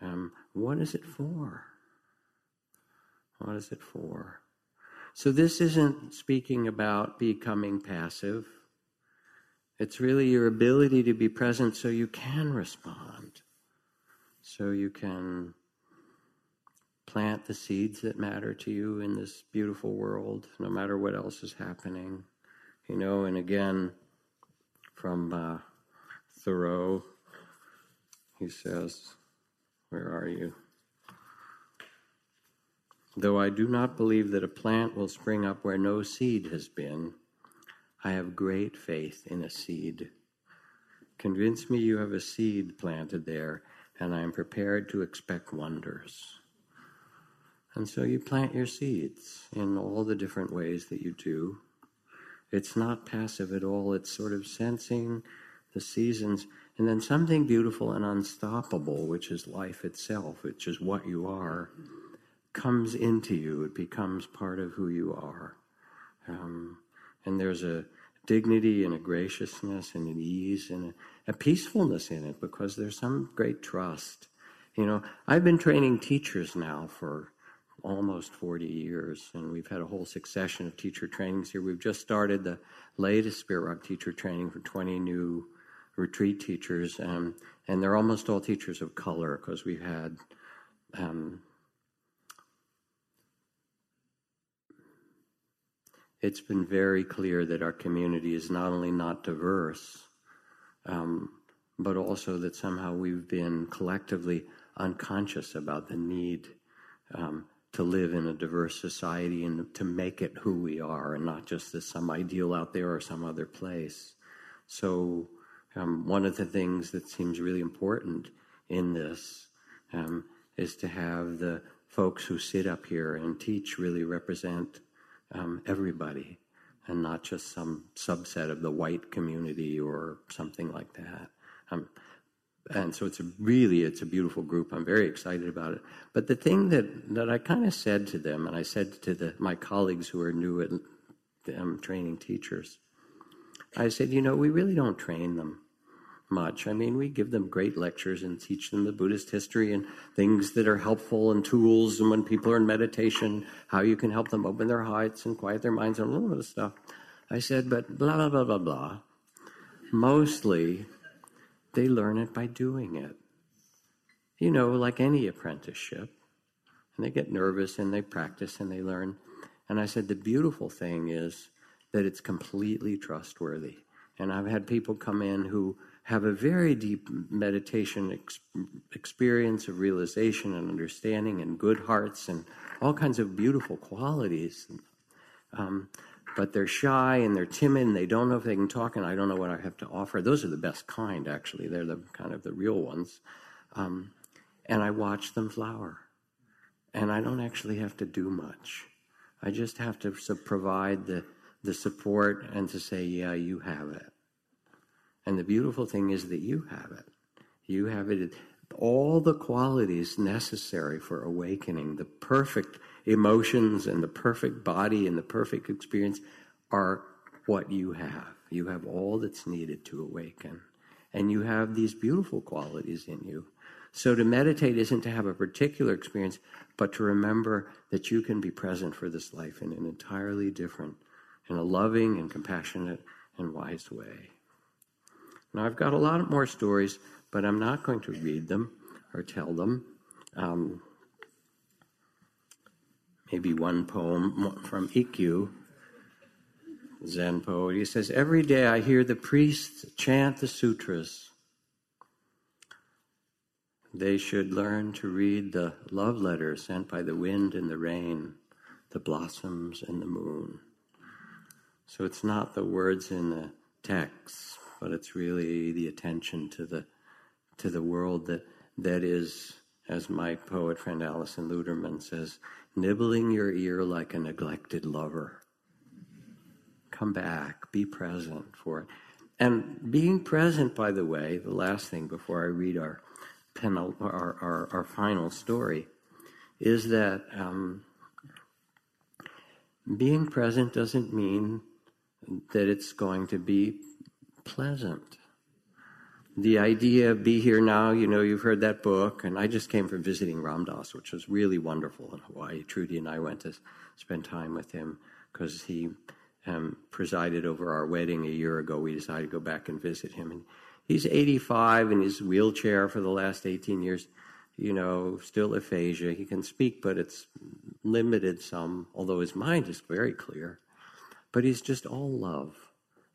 Um, what is it for? What is it for? So, this isn't speaking about becoming passive. It's really your ability to be present so you can respond, so you can plant the seeds that matter to you in this beautiful world, no matter what else is happening. You know, and again, from uh, Thoreau, he says, Where are you? Though I do not believe that a plant will spring up where no seed has been, I have great faith in a seed. Convince me you have a seed planted there, and I am prepared to expect wonders. And so you plant your seeds in all the different ways that you do. It's not passive at all, it's sort of sensing the seasons, and then something beautiful and unstoppable, which is life itself, which is what you are, comes into you. It becomes part of who you are. Um, and there's a dignity and a graciousness and an ease and a, a peacefulness in it because there's some great trust. You know, I've been training teachers now for almost 40 years, and we've had a whole succession of teacher trainings here. We've just started the latest Spirit Rock teacher training for 20 new retreat teachers, um, and they're almost all teachers of color because we've had um, it's been very clear that our community is not only not diverse, um, but also that somehow we've been collectively unconscious about the need um, to live in a diverse society and to make it who we are and not just as some ideal out there or some other place. So, um, one of the things that seems really important in this um, is to have the folks who sit up here and teach really represent um, everybody and not just some subset of the white community or something like that. Um, and so it's a really it's a beautiful group. I'm very excited about it. But the thing that that I kind of said to them, and I said to the, my colleagues who are new at um, training teachers, I said, you know, we really don't train them much. I mean, we give them great lectures and teach them the Buddhist history and things that are helpful and tools. And when people are in meditation, how you can help them open their hearts and quiet their minds and a little bit of stuff. I said, but blah, blah, blah, blah, blah. Mostly, they learn it by doing it. You know, like any apprenticeship. And they get nervous and they practice and they learn. And I said, the beautiful thing is that it's completely trustworthy. And I've had people come in who have a very deep meditation ex- experience of realization and understanding and good hearts and all kinds of beautiful qualities. Um, but they're shy and they're timid and they don't know if they can talk and I don't know what I have to offer. Those are the best kind, actually. They're the kind of the real ones. Um, and I watch them flower. And I don't actually have to do much. I just have to provide the, the support and to say, yeah, you have it. And the beautiful thing is that you have it. You have it. All the qualities necessary for awakening, the perfect emotions and the perfect body and the perfect experience are what you have. You have all that's needed to awaken. And you have these beautiful qualities in you. So to meditate isn't to have a particular experience, but to remember that you can be present for this life in an entirely different, in a loving and compassionate and wise way. Now, I've got a lot more stories, but I'm not going to read them or tell them. Um, maybe one poem from Ikkyu, Zen poet. He says, Every day I hear the priests chant the sutras. They should learn to read the love letters sent by the wind and the rain, the blossoms and the moon. So it's not the words in the text, but it's really the attention to the to the world that that is, as my poet friend Alison Luterman says, nibbling your ear like a neglected lover. Come back, be present for it. And being present, by the way, the last thing before I read our penul- our, our, our final story, is that um, being present doesn't mean that it's going to be pleasant. The idea of be here now, you know, you've heard that book, and I just came from visiting Ram Dass, which was really wonderful in Hawaii. Trudy and I went to spend time with him because he um, presided over our wedding a year ago. We decided to go back and visit him. And he's 85 in his wheelchair for the last 18 years, you know, still aphasia. He can speak, but it's limited some, although his mind is very clear. But he's just all love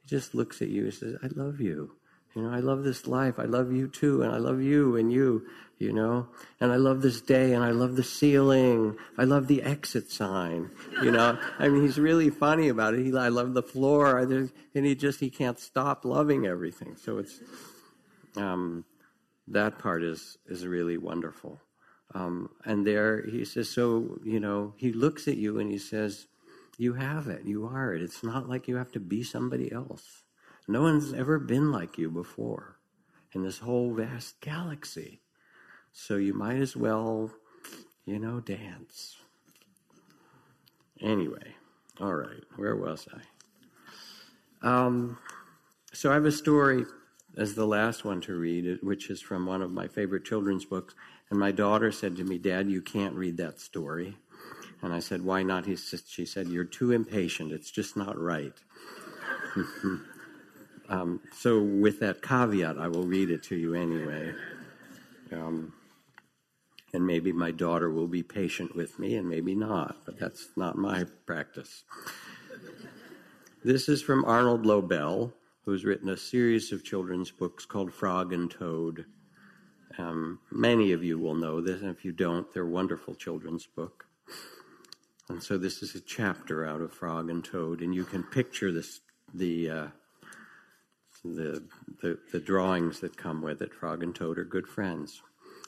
he just looks at you and says, I love you. You know, I love this life. I love you too. And I love you and you, you know. And I love this day and I love the ceiling. I love the exit sign, you know. I mean, he's really funny about it. He, I love the floor. And he just, he can't stop loving everything. So it's, um, that part is is really wonderful. Um, and there he says, so you know, he looks at you and he says, "You have it. You are it. It's not like you have to be somebody else. No one's ever been like you before in this whole vast galaxy. So you might as well, you know, dance." Anyway, all right, where was I? Um, so I have a story as the last one to read, which is from one of my favorite children's books. And my daughter said to me, Dad, you can't read that story. And I said, Why not? He said, she said, You're too impatient. It's just not right. um, so, with that caveat, I will read it to you anyway. Um, and maybe my daughter will be patient with me, and maybe not, but that's not my practice. This is from Arnold Lobel, who's written a series of children's books called Frog and Toad. Um, many of you will know this, and if you don't, they're wonderful children's book. And so this is a chapter out of Frog and Toad, and you can picture this the uh, the, the the drawings that come with it. Frog and Toad are good friends.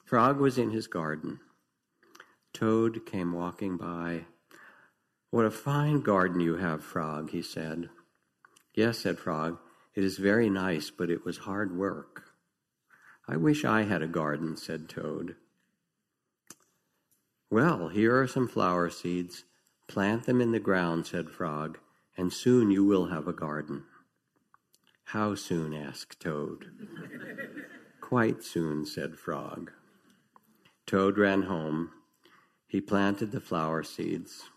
Frog was in his garden. Toad came walking by. What a fine garden you have, Frog, he said. Yes, said Frog, it is very nice, but it was hard work. I wish I had a garden, said Toad. Well, here are some flower seeds. Plant them in the ground, said Frog, and soon you will have a garden. How soon? asked Toad. Quite soon, said Frog. Toad ran home. He planted the flower seeds.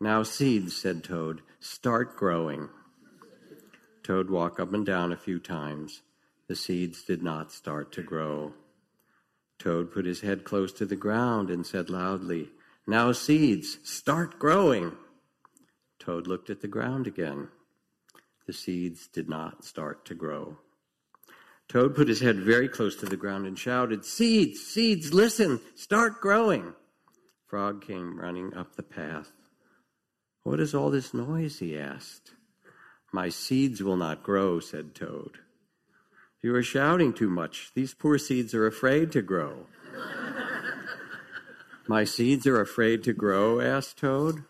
Now, seeds, said Toad, start growing. Toad walked up and down a few times. The seeds did not start to grow. Toad put his head close to the ground and said loudly, Now, seeds, start growing. Toad looked at the ground again. The seeds did not start to grow. Toad put his head very close to the ground and shouted, Seeds, seeds, listen, start growing. Frog came running up the path. What is all this noise? he asked. My seeds will not grow, said Toad. You are shouting too much. These poor seeds are afraid to grow. My seeds are afraid to grow? asked Toad.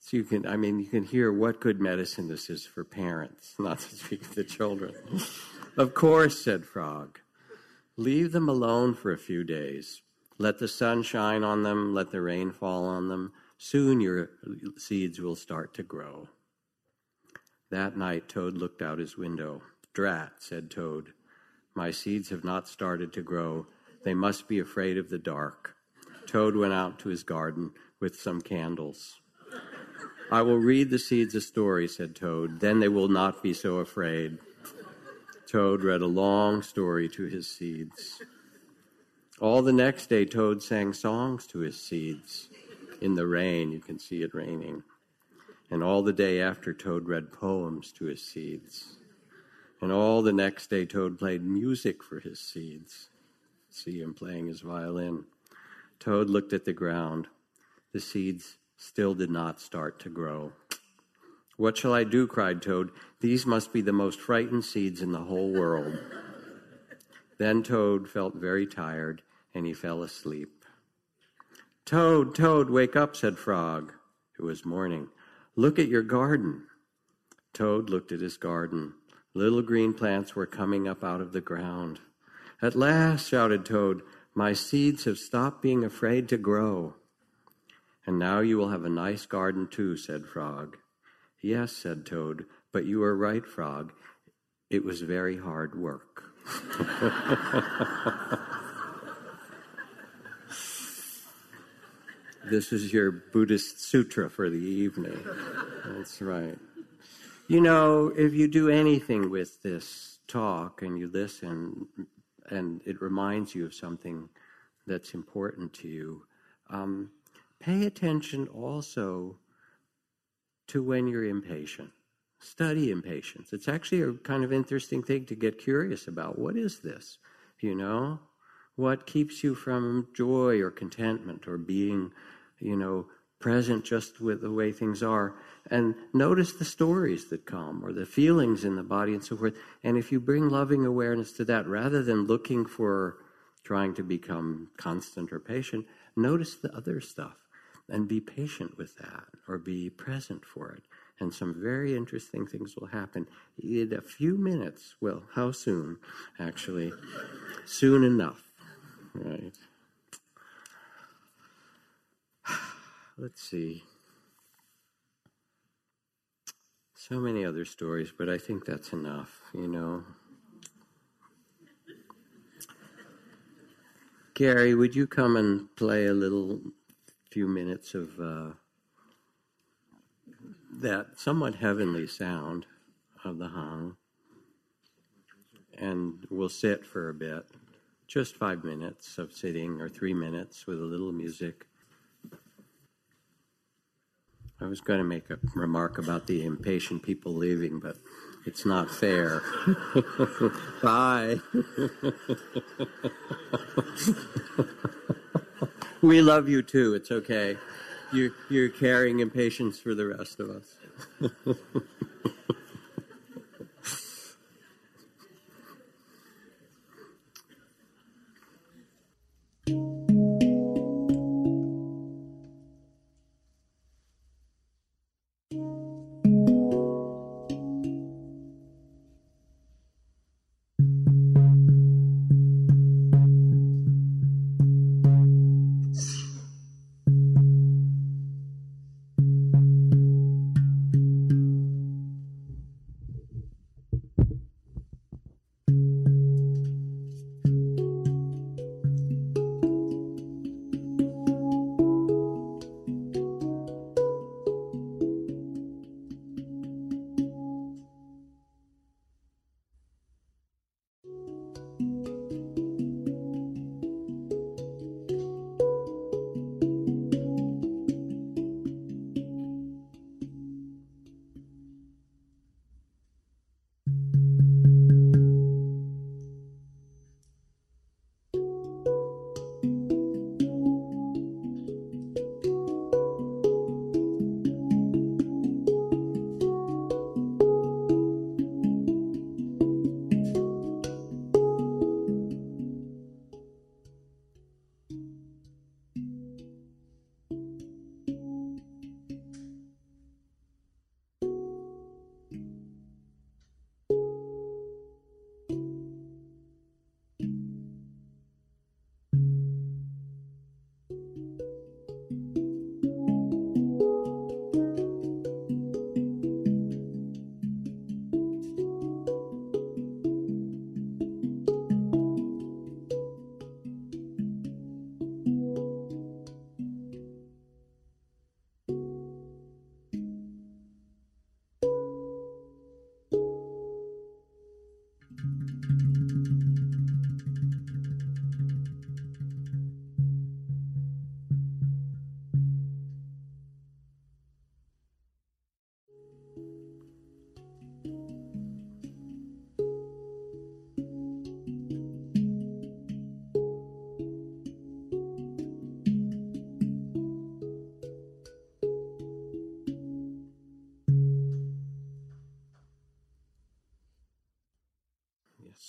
So you can, I mean, you can hear what good medicine this is for parents, not to speak of the children. of course, said Frog. Leave them alone for a few days. Let the sun shine on them, let the rain fall on them. Soon your seeds will start to grow. That night, Toad looked out his window. Drat, said Toad. My seeds have not started to grow. They must be afraid of the dark. Toad went out to his garden with some candles. I will read the seeds a story, said Toad. Then they will not be so afraid. Toad read a long story to his seeds. All the next day, Toad sang songs to his seeds. In the rain, you can see it raining. And all the day after, Toad read poems to his seeds. And all the next day, Toad played music for his seeds. See him playing his violin. Toad looked at the ground. The seeds still did not start to grow. What shall I do? cried Toad. These must be the most frightened seeds in the whole world. Then Toad felt very tired and he fell asleep. Toad, Toad, wake up, said Frog. It was morning. Look at your garden. Toad looked at his garden. Little green plants were coming up out of the ground. At last, shouted Toad, my seeds have stopped being afraid to grow. And now you will have a nice garden too, said Frog. Yes, said Toad, but you are right, Frog. It was very hard work. This is your Buddhist sutra for the evening. That's right. You know, if you do anything with this talk and you listen and it reminds you of something that's important to you, um, pay attention also to when you're impatient. Study impatience. It's actually a kind of interesting thing to get curious about. What is this? You know? What keeps you from joy or contentment or being you know, present just with the way things are and notice the stories that come or the feelings in the body and so forth. And if you bring loving awareness to that rather than looking for trying to become constant or patient, notice the other stuff and be patient with that or be present for it. And some very interesting things will happen in a few minutes. Well, how soon, actually? soon enough, right? Let's see. So many other stories, but I think that's enough, you know. Gary, would you come and play a little few minutes of uh, that somewhat heavenly sound of the hang? And we'll sit for a bit, just five minutes of sitting or three minutes with a little music. I was going to make a remark about the impatient people leaving, but it's not fair. Bye. we love you too. It's okay. You, you're carrying impatience for the rest of us.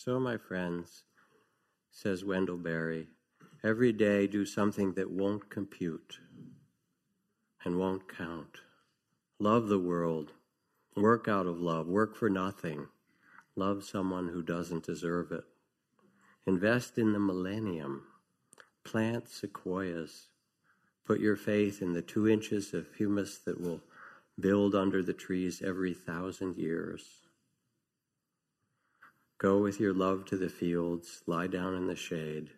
So, my friends, says Wendell Berry, every day do something that won't compute and won't count. Love the world. Work out of love. Work for nothing. Love someone who doesn't deserve it. Invest in the millennium. Plant sequoias. Put your faith in the two inches of humus that will build under the trees every thousand years. Go with your love to the fields, lie down in the shade,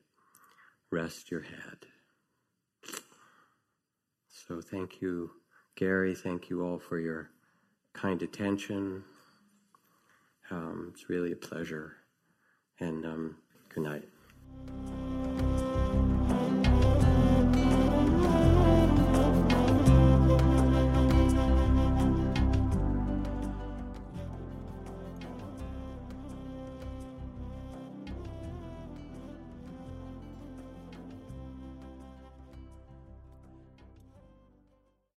rest your head. So, thank you, Gary. Thank you all for your kind attention. Um, it's really a pleasure. And um, good night.